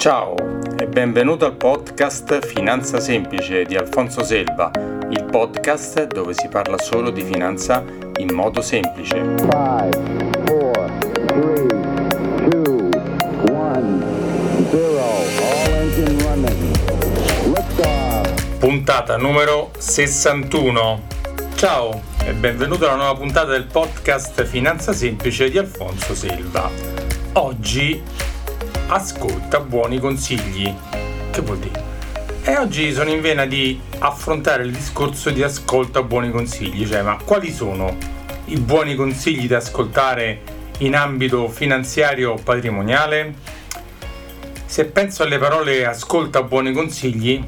Ciao e benvenuto al podcast Finanza Semplice di Alfonso Selva, il podcast dove si parla solo di finanza in modo semplice. Five, four, three, two, one, Puntata numero 61. Ciao e benvenuto alla nuova puntata del podcast Finanza Semplice di Alfonso Selva. Oggi ascolta buoni consigli. Che vuol dire? E oggi sono in vena di affrontare il discorso di ascolta buoni consigli, cioè ma quali sono i buoni consigli da ascoltare in ambito finanziario o patrimoniale? Se penso alle parole ascolta buoni consigli,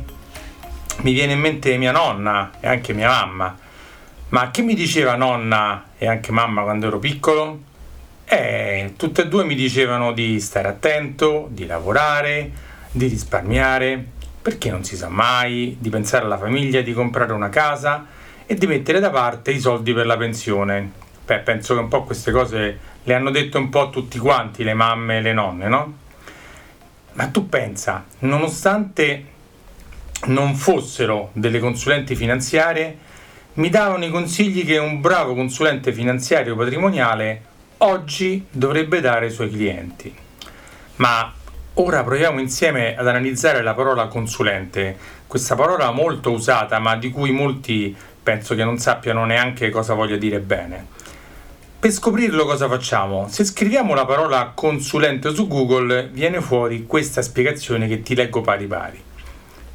mi viene in mente mia nonna e anche mia mamma. Ma che mi diceva nonna e anche mamma quando ero piccolo? E tutte e due mi dicevano di stare attento, di lavorare, di risparmiare, perché non si sa mai, di pensare alla famiglia, di comprare una casa e di mettere da parte i soldi per la pensione. Beh, penso che un po' queste cose le hanno dette un po' tutti quanti, le mamme e le nonne, no? Ma tu pensa, nonostante non fossero delle consulenti finanziarie, mi davano i consigli che un bravo consulente finanziario patrimoniale oggi dovrebbe dare ai suoi clienti. Ma ora proviamo insieme ad analizzare la parola consulente, questa parola molto usata ma di cui molti penso che non sappiano neanche cosa voglia dire bene. Per scoprirlo cosa facciamo? Se scriviamo la parola consulente su Google viene fuori questa spiegazione che ti leggo pari pari.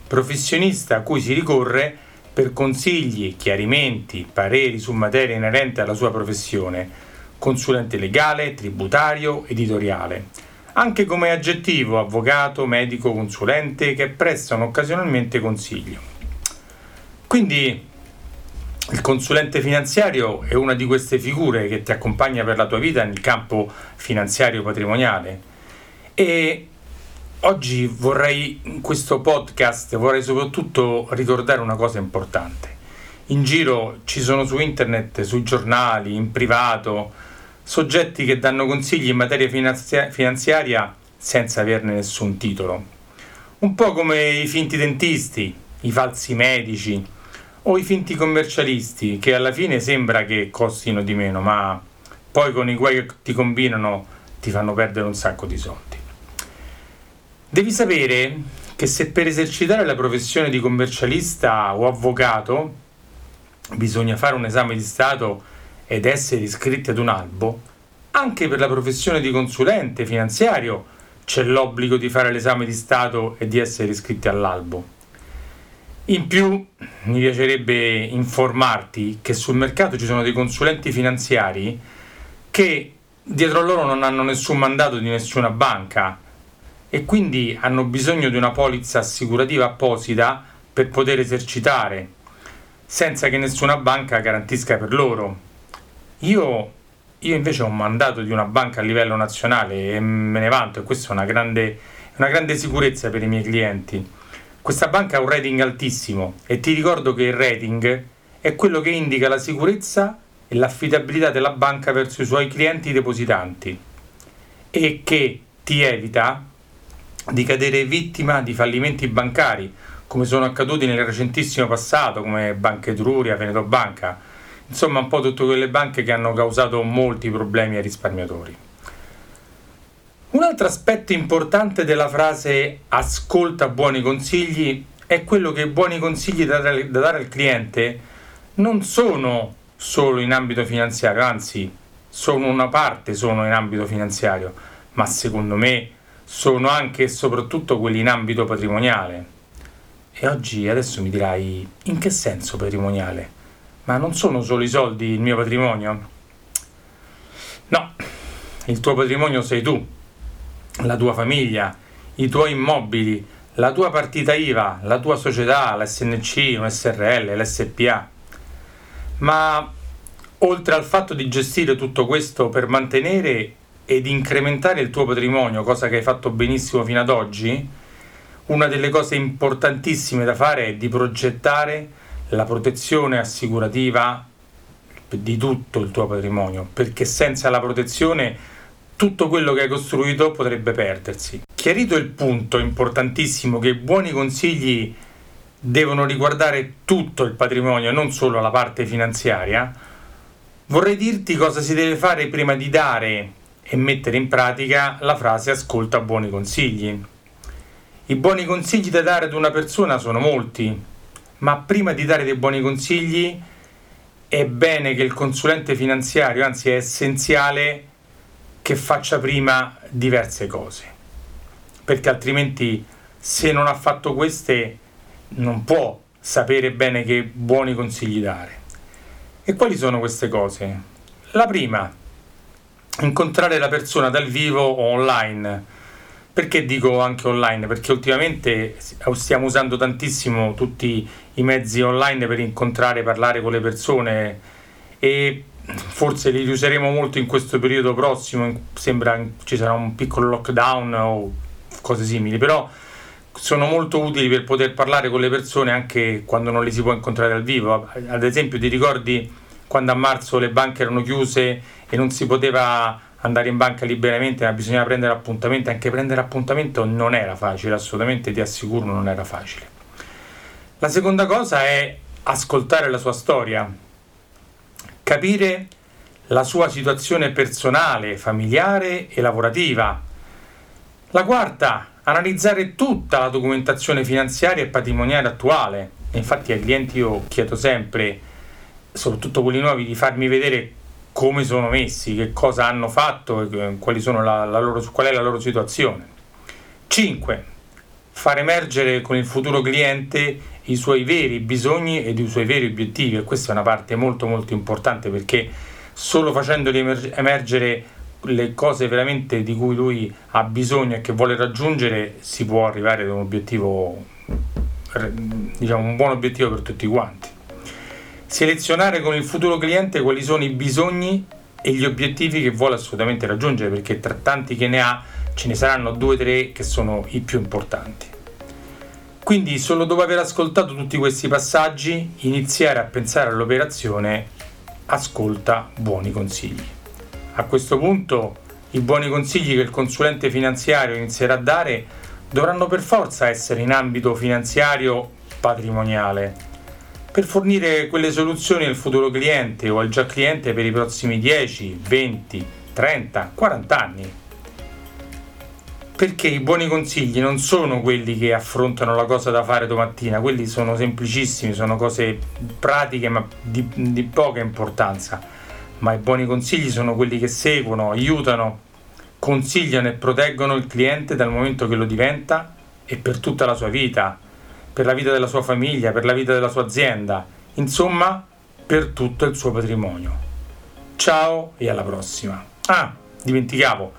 Professionista a cui si ricorre per consigli, chiarimenti, pareri su materie inerenti alla sua professione, consulente legale, tributario, editoriale. Anche come aggettivo avvocato, medico, consulente che prestano occasionalmente consiglio. Quindi il consulente finanziario è una di queste figure che ti accompagna per la tua vita nel campo finanziario patrimoniale e oggi vorrei in questo podcast vorrei soprattutto ricordare una cosa importante. In giro ci sono su internet, sui giornali, in privato, soggetti che danno consigli in materia finanzia- finanziaria senza averne nessun titolo. Un po' come i finti dentisti, i falsi medici o i finti commercialisti che alla fine sembra che costino di meno, ma poi con i guai che ti combinano ti fanno perdere un sacco di soldi. Devi sapere che se per esercitare la professione di commercialista o avvocato bisogna fare un esame di Stato ed essere iscritti ad un albo, anche per la professione di consulente finanziario c'è l'obbligo di fare l'esame di Stato e di essere iscritti all'albo. In più mi piacerebbe informarti che sul mercato ci sono dei consulenti finanziari che dietro loro non hanno nessun mandato di nessuna banca e quindi hanno bisogno di una polizza assicurativa apposita per poter esercitare, senza che nessuna banca garantisca per loro. Io, io, invece ho un mandato di una banca a livello nazionale e me ne vanto e questa è una grande, una grande sicurezza per i miei clienti. Questa banca ha un rating altissimo e ti ricordo che il rating è quello che indica la sicurezza e l'affidabilità della banca verso i suoi clienti depositanti e che ti evita di cadere vittima di fallimenti bancari come sono accaduti nel recentissimo passato come Banca Etruria, Veneto Banca insomma un po' tutte quelle banche che hanno causato molti problemi ai risparmiatori. Un altro aspetto importante della frase ascolta buoni consigli è quello che buoni consigli da dare, da dare al cliente non sono solo in ambito finanziario, anzi sono una parte sono in ambito finanziario, ma secondo me sono anche e soprattutto quelli in ambito patrimoniale. E oggi adesso mi dirai in che senso patrimoniale? Ma non sono solo i soldi il mio patrimonio? No, il tuo patrimonio sei tu, la tua famiglia, i tuoi immobili, la tua partita IVA, la tua società, l'SNC, un SRL, l'SPA. Ma oltre al fatto di gestire tutto questo per mantenere ed incrementare il tuo patrimonio, cosa che hai fatto benissimo fino ad oggi, una delle cose importantissime da fare è di progettare la protezione assicurativa di tutto il tuo patrimonio, perché senza la protezione tutto quello che hai costruito potrebbe perdersi. Chiarito il punto importantissimo che i buoni consigli devono riguardare tutto il patrimonio, non solo la parte finanziaria, vorrei dirti cosa si deve fare prima di dare e mettere in pratica la frase ascolta buoni consigli. I buoni consigli da dare ad una persona sono molti, ma prima di dare dei buoni consigli è bene che il consulente finanziario, anzi è essenziale che faccia prima diverse cose, perché altrimenti se non ha fatto queste non può sapere bene che buoni consigli dare. E quali sono queste cose? La prima, incontrare la persona dal vivo o online. Perché dico anche online? Perché ultimamente stiamo usando tantissimo tutti i mezzi online per incontrare, parlare con le persone e forse li useremo molto in questo periodo prossimo, sembra ci sarà un piccolo lockdown o cose simili, però sono molto utili per poter parlare con le persone anche quando non li si può incontrare dal vivo. Ad esempio, ti ricordi quando a marzo le banche erano chiuse e non si poteva andare in banca liberamente, ma bisognava prendere appuntamento. Anche prendere appuntamento non era facile, assolutamente ti assicuro non era facile. La seconda cosa è ascoltare la sua storia, capire la sua situazione personale, familiare e lavorativa. La quarta, analizzare tutta la documentazione finanziaria e patrimoniale attuale. infatti ai clienti io chiedo sempre, soprattutto quelli nuovi, di farmi vedere come sono messi, che cosa hanno fatto, quali sono la, la loro, qual è la loro situazione. 5. Far emergere con il futuro cliente i suoi veri bisogni ed i suoi veri obiettivi. E questa è una parte molto molto importante perché solo facendoli emergere le cose veramente di cui lui ha bisogno e che vuole raggiungere si può arrivare ad un obiettivo diciamo un buon obiettivo per tutti quanti. Selezionare con il futuro cliente quali sono i bisogni e gli obiettivi che vuole assolutamente raggiungere perché tra tanti che ne ha ce ne saranno due o tre che sono i più importanti quindi solo dopo aver ascoltato tutti questi passaggi iniziare a pensare all'operazione ascolta buoni consigli a questo punto i buoni consigli che il consulente finanziario inizierà a dare dovranno per forza essere in ambito finanziario patrimoniale per fornire quelle soluzioni al futuro cliente o al già cliente per i prossimi 10, 20, 30, 40 anni. Perché i buoni consigli non sono quelli che affrontano la cosa da fare domattina, quelli sono semplicissimi, sono cose pratiche ma di, di poca importanza ma i buoni consigli sono quelli che seguono, aiutano, consigliano e proteggono il cliente dal momento che lo diventa e per tutta la sua vita, per la vita della sua famiglia, per la vita della sua azienda, insomma per tutto il suo patrimonio. Ciao e alla prossima. Ah, dimenticavo,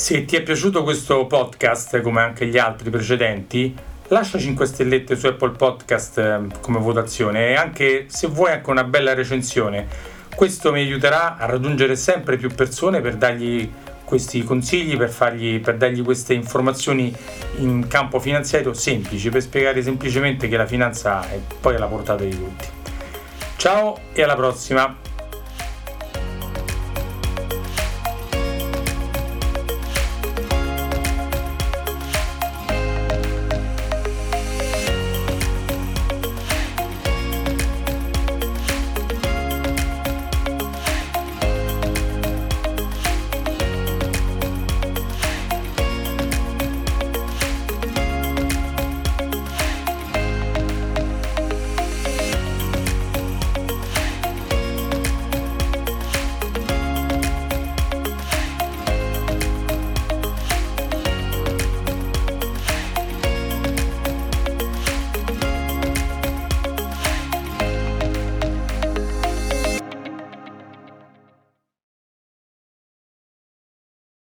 se ti è piaciuto questo podcast come anche gli altri precedenti, lascia 5 stellette su Apple Podcast ehm, come votazione e anche se vuoi anche una bella recensione questo mi aiuterà a raggiungere sempre più persone per dargli questi consigli, per, fargli, per dargli queste informazioni in campo finanziario semplici, per spiegare semplicemente che la finanza è poi alla portata di tutti. Ciao e alla prossima!